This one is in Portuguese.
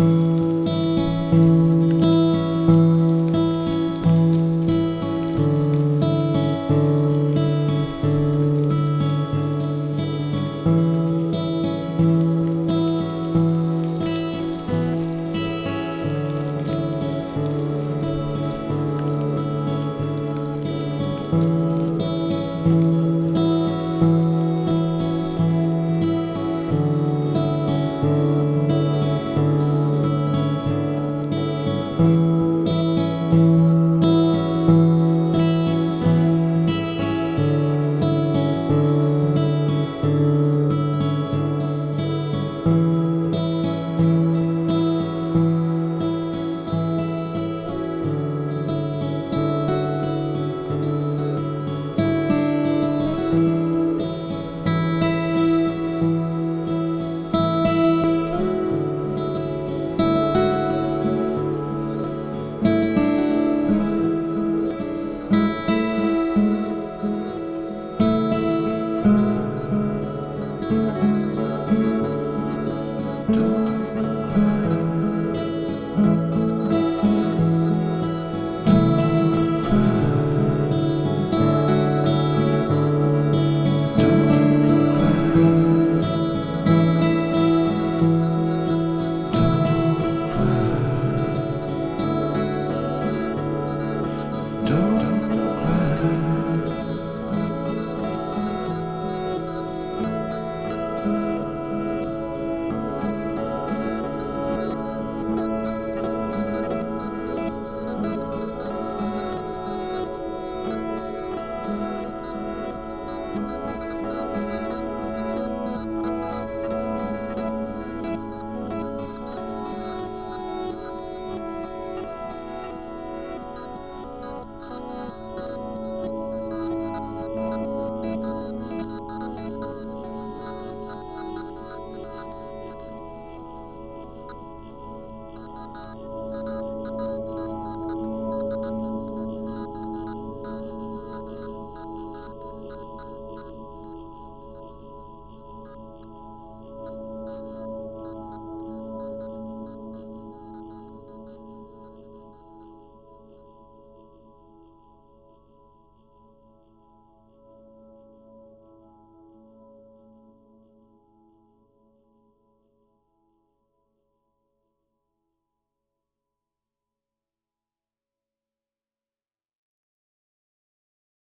Música Don't